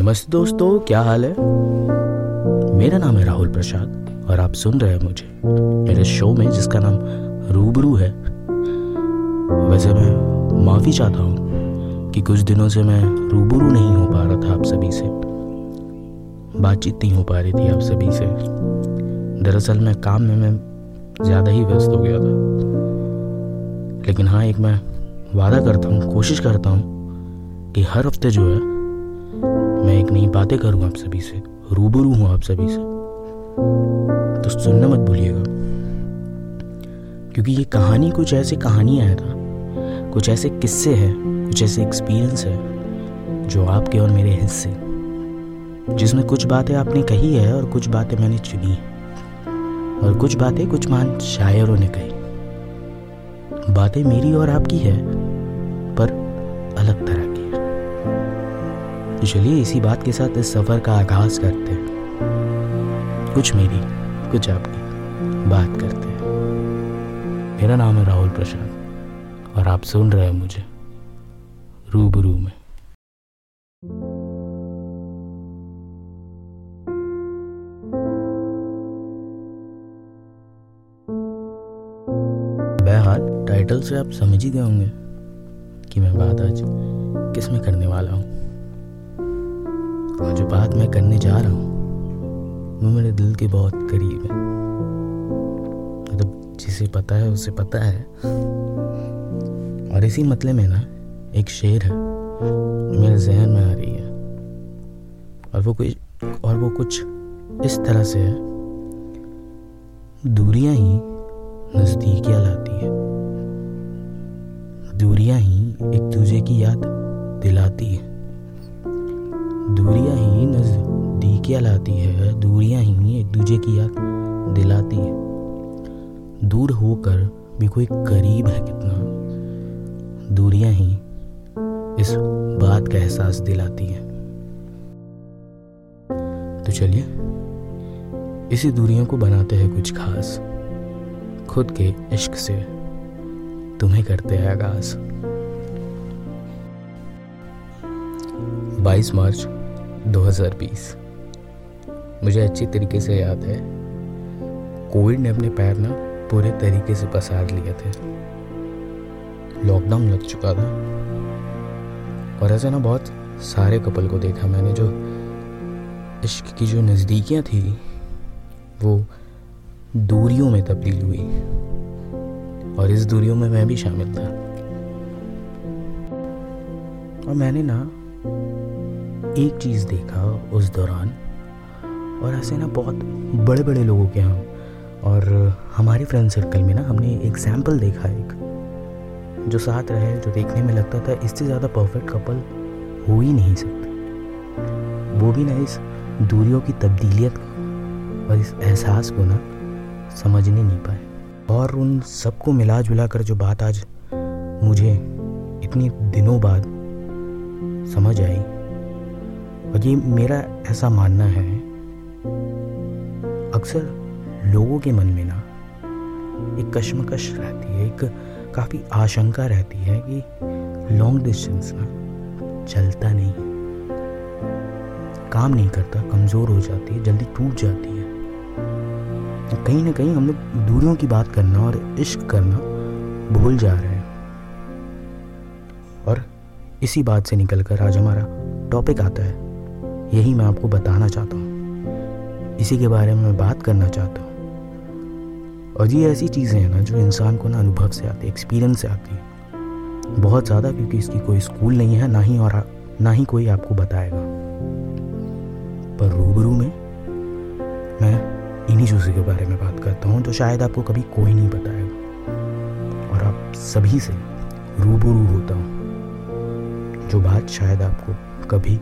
नमस्ते दोस्तों, क्या हाल है? मेरा नाम है राहुल प्रसाद और आप सुन रहे हैं मुझे, मेरे शो में जिसका नाम रूबरू है। वैसे मैं माफ़ी चाहता हूँ कि कुछ दिनों से मैं रूबरू नहीं हो पा रहा था आप सभी से। बातचीत नहीं हो पा रही थी आप सभी से। दरअसल मैं काम में, मैं ज़्यादा ही व्यस्त हो गया था। लेकिन हाँ एक मैं वादा करता हूँ, कोशिश करता हूँ कि हर हफ़्ते जो है नई बातें करूँ आप सभी से, रूबरू हूँ आप सभी से। तो सुनना मत भूलिएगा। क्योंकि ये कहानी कुछ ऐसी कहानियाँ है ना, कुछ ऐसे किस्से हैं, कुछ ऐसे एक्सपीरियंस है, जो आपके और मेरे हिस्से, जिसमें कुछ बातें आपने कही है और कुछ बातें मैंने चुनी है, और कुछ बातें कुछ महान शायरों ने कही। बातें मेरी और आपकी है, पर अलग तरह। तो चलिए इसी बात के साथ इस सफ़र का आगाज़ करते हैं। कुछ मेरी, कुछ आपकी बात करते हैं। मेरा नाम है राहुल प्रशांत और आप सुन रहे हैं मुझे रूबरू में। बहरहाल टाइटल से आप समझ ही गए होंगे कि मैं बात आज किसमें करने वाला हूँ। और जो बात मैं करने जा रहा हूँ, वो मेरे दिल के बहुत करीब है। मतलब जिसे पता है, उसे पता है। और इसी मतलब में ना, एक शेर है, मेरे जहन में आ रही है। और वो कुछ और वो कुछ इस तरह से है। दूरियाँ ही नज़दीकियाँ लाती है। दूरियाँ ही एक दूजे की याद दिलाती है। दूरियाँ ही नजदीकियाँ लाती है दूरियाँ ही एक दूजे की याद दिलाती है। दूर होकर भी कोई करीब है कितना, दूरियाँ ही इस बात का एहसास दिलाती है। तो चलिए, इसी दूरियों को बनाते हैं कुछ खास। खुद के इश्क से तुम्हें करते हैं आगाज़। 22 मार्च 2020 मुझे अच्छी तरीके से याद है। कोविड ने अपने पैर ना पूरे तरीके से पसार लिए थे। लॉकडाउन लग चुका था। और ऐसे ना बहुत सारे कपल को देखा मैंने जो इश्क की जो नज़दीकियाँ थी, वो दूरियों में तब्दील हुई। और इस दूरियों में मैं भी शामिल था। और मैंने ना एक चीज़ देखा उस दौरान, और ऐसे ना बहुत बड़े बड़े लोगों के यहाँ, और हमारे फ्रेंड सर्कल में ना हमने एग्ज़ाम्पल देखा एक, जो साथ रहे, जो देखने में लगता था इससे ज़्यादा परफेक्ट कपल हो ही नहीं सकते। वो भी ना इस दूरियों की तब्दीलियत और इस एहसास को ना समझने नहीं पाए। और उन सबको मिला जुला कर जो बात आज मुझे इतनी दिनों बाद समझ आई ये मेरा ऐसा मानना है, अक्सर लोगों के मन में ना, एक कश्मकश रहती है, एक काफ़ी आशंका रहती है कि लॉन्ग डिस्टेंस ना चलता नहीं काम नहीं करता, कमज़ोर हो जाती है, जल्दी टूट जाती है। कहीं ना कहीं हम लोग दूरियों की बात करना और इश्क करना भूल जा रहे हैं। और इसी बात से निकलकर आज हमारा टॉपिक आता है। यही मैं आपको बताना चाहता हूँ। इसी के बारे में मैं बात करना चाहता हूँ। और ये ऐसी चीज़ें हैं ना जो इंसान को ना अनुभव से आती है एक्सपीरियंस से आती है। बहुत ज़्यादा क्योंकि इसकी कोई स्कूल नहीं है, ना ही और ना ही कोई आपको बताएगा। पर रूबरू में मैं इन्हीं चीज़ों के बारे में बात करता हूँ जो शायद आपको कभी कोई नहीं बताएगा। और आप सभी से रूबरू होता हूँ। जो बात शायद आपको कभी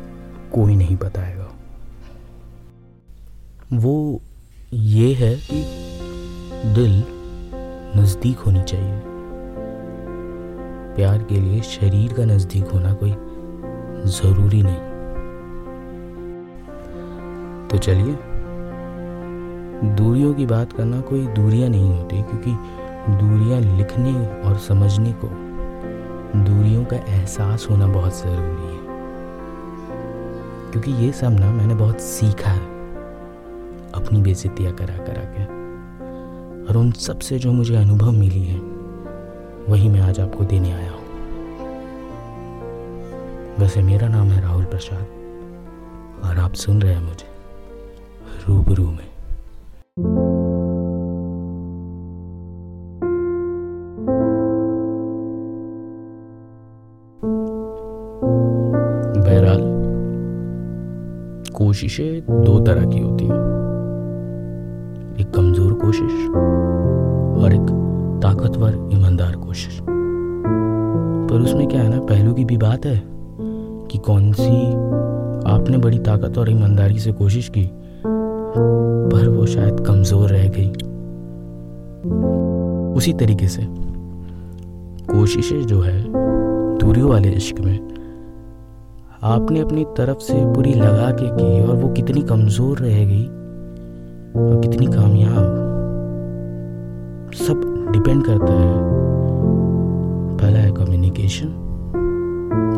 कोई नहीं बताएगा। वो ये है कि दिल नज़दीक होनी चाहिए। प्यार के लिए शरीर का नज़दीक होना कोई ज़रूरी नहीं। तो चलिए, दूरियों की बात करना कोई दूरियाँ नहीं होती, क्योंकि दूरियाँ लिखने और समझने को दूरियों का एहसास होना बहुत ज़रूरी है। क्योंकि ये सब ना मैंने बहुत सीखा है। अपनी बेजतियाँ करा करा के। और उन सबसे जो मुझे अनुभव मिली है, वही मैं आज आपको देने आया हूँ। वैसे मेरा नाम है राहुल प्रसाद, और आप सुन रहे हैं मुझे रूबरू में। कोशिशें दो तरह की होती हैं। एक कमज़ोर कोशिश और एक ताकतवर, ईमानदार कोशिश। पर उसमें क्या है ना, पहलू की भी बात है कि कौन सी आपने बड़ी ताकत और ईमानदारी से कोशिश की, पर वो शायद कमज़ोर रह गई। उसी तरीके से कोशिशें जो है, दूरियों वाले इश्क में आपने अपनी तरफ़ से पूरी लगा के की और वो कितनी कमज़ोर रह गई और कितनी कामयाब। सब डिपेंड करता है। पहला है कम्युनिकेशन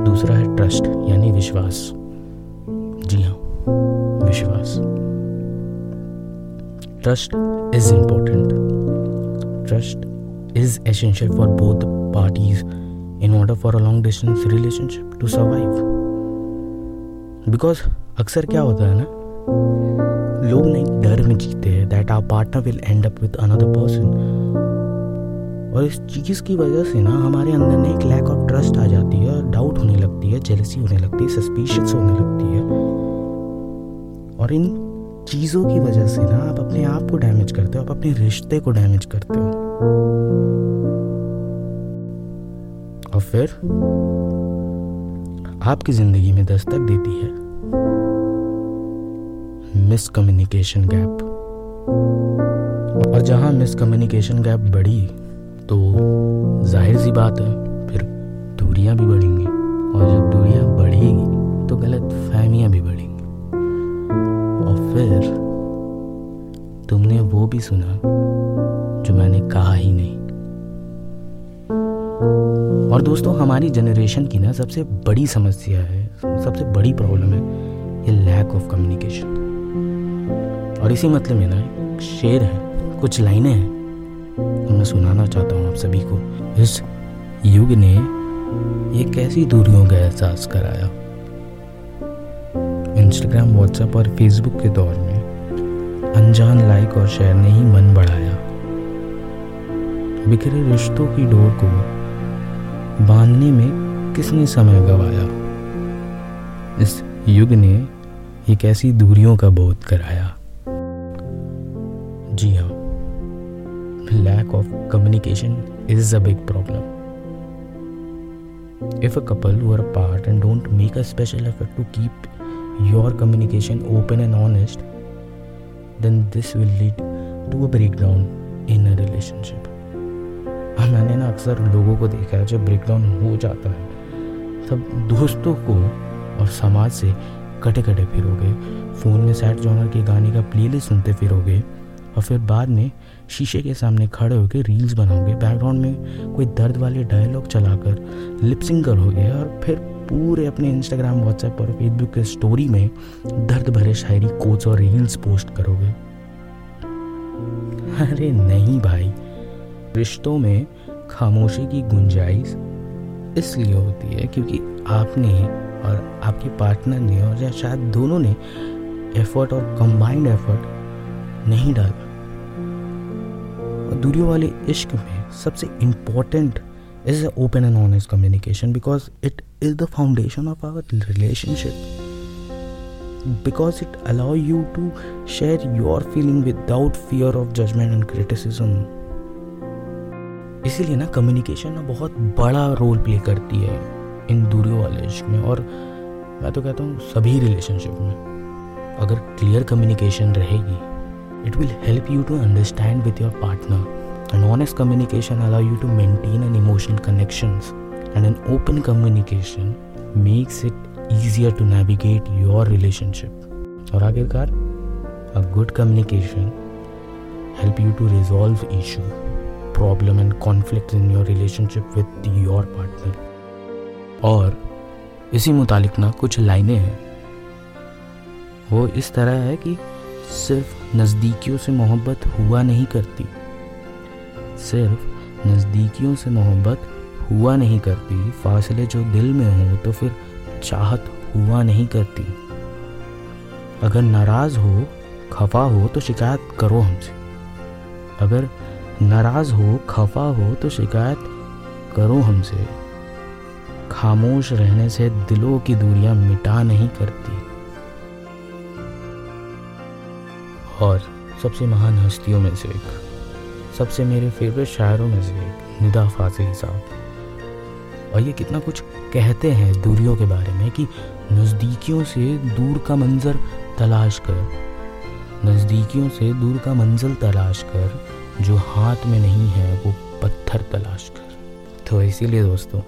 दूसरा है ट्रस्ट यानी विश्वास। जी हाँ विश्वास। Trust is important trust is essential for both parties in order for a long distance relationship to survive because अक्सर क्या होता है ना, लोग नहीं, डर में जीते हैं that our partner will end up with another person और इस चीज़ की वजह से ना, हमारे अंदर ना एक लैक ऑफ़ ट्रस्ट आ जाती है और डाउट होने लगती है जेलसी होने लगती है सस्पिशियस होने लगती है. और इन चीज़ों की वजह से ना, आप अपने आप को डैमेज करते हो, आप अपने रिश्ते को डैमेज करते हो. और फिर आपकी ज़िंदगी में दस्तक देती है। Miscommunication gap. और जहाँ मिसकम्युनिकेशन गैप बढ़ी तो ज़ाहिर सी बात है, फिर दूरियाँ भी बढ़ेंगी। और जब दूरियाँ बढ़ेगी तो गलत फहमियाँ भी बढ़ेंगी। और फिर तुमने वो भी सुना और दोस्तों, हमारी जनरेशन की ना सबसे बड़ी समस्या है, सबसे बड़ी प्रॉब्लम है ये लैक ऑफ़ कम्युनिकेशन और इसी मतलब में ना एक शेर है, कुछ लाइनें हैं, मैं सुनाना चाहता हूँ आप सभी को। इस युग ने ये कैसी दूरियों का एहसास कराया? इंस्टाग्राम व्हाट्सएप और फेसबुक के दौर में अनजान लाइक और शेयर ने ही मन बढ़ाया। बिखरे रिश्तों की डोर को बांधने में किसने समय गवाया? इस युग ने एक ऐसी दूरियों का बोध कराया। जी हाँ lack of communication is a big problem if a couple were part and don't make a special effort to keep your communication open and honest then this will lead to a break down in a relationship मैंने ना अक्सर लोगों को देखा है जब breakdown हो जाता है। तब दोस्तों को और समाज से कटे कटे फिरोगे फ़ोन में सैड जॉनर के गाने का प्लेलिस्ट सुनते फिरोगे और फिर बाद में शीशे के सामने खड़े होकर रील्स बनाओगे। बैकग्राउंड में कोई दर्द वाले डायलॉग चलाकर लिपसिंग करोगे और फिर पूरे अपने इंस्टाग्राम व्हाट्सएप और फेसबुक के स्टोरी में दर्द भरे शायरी कोच और रील्स पोस्ट करोगे। अरे नहीं भाई। रिश्तों में खामोशी की गुंजाइश इसलिए होती है क्योंकि आपने और आपके पार्टनर ने और या शायद दोनों ने एफर्ट और कंबाइंड एफर्ट नहीं डाला। और दूरियों वाले इश्क में सबसे important is open and honest communication because it is the foundation of our relationship because it allow you to share your feeling without fear of judgment and criticism इसीलिए ना कम्युनिकेशन ना बहुत बड़ा रोल प्ले करती है इन दूरियों वाले में। और मैं तो कहता हूँ सभी रिलेशनशिप में अगर क्लियर कम्युनिकेशन रहेगी it will help you to understand with your partner and honest communication allow you to maintain an emotional connections and an open communication makes it easier to navigate your relationship और आखिरकार a good communication help you to resolve issue. Problem and conflict in your relationship with your partner. और इसी मुतालिक ना कुछ लाइनें हैं। वो इस तरह है कि सिर्फ़ नज़दीकियों से मोहब्बत हुआ नहीं करती। सिर्फ़ नज़दीकियों से मोहब्बत हुआ नहीं करती। फासले जो दिल में हो तो फिर चाहत हुआ नहीं करती। अगर नाराज़ हो, खफा हो तो शिकायत करो हमसे। अगर नाराज़ हो, खफा हो तो शिकायत करो हमसे। खामोश रहने से दिलों की दूरियाँ मिटा नहीं करती। और सबसे महान हस्तियों में से एक, सबसे मेरे फेवरेट शायरों में से एक, निदा फाजिल साहब। और ये कितना कुछ कहते हैं दूरियों के बारे में कि नज़दीकियों से दूर का मंज़र तलाश कर, नज़दीकियों से दूर का मंजिल तलाश कर जो हाथ में नहीं है, वो पत्थर तलाश कर। तो इसीलिए दोस्तों,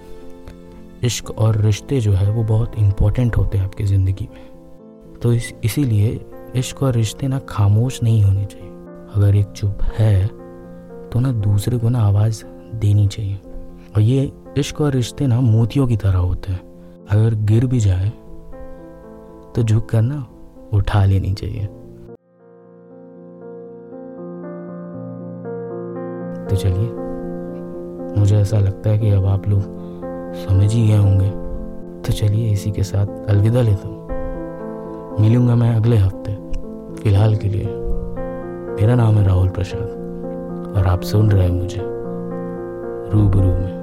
इश्क और रिश्ते जो है, वो बहुत इम्पोर्टेंट होते हैं आपकी ज़िंदगी में। तो इस, इसीलिए इश्क और रिश्ते ना खामोश नहीं होने चाहिए। अगर एक चुप है तो ना दूसरे को ना आवाज़ देनी चाहिए। और ये इश्क और रिश्ते ना मोतियों की तरह होते हैं। अगर गिर भी जाए तो झुक कर ना उठा लेनी चाहिए। तो चलिए। मुझे ऐसा लगता है कि अब आप लोग समझ ही गए होंगे। तो चलिए इसी के साथ अलविदा लेता हूँ। मिलूँगा मैं अगले हफ़्ते, फ़िलहाल के लिए। मेरा नाम है राहुल प्रसाद और आप सुन रहे हैं मुझे रूबरू में।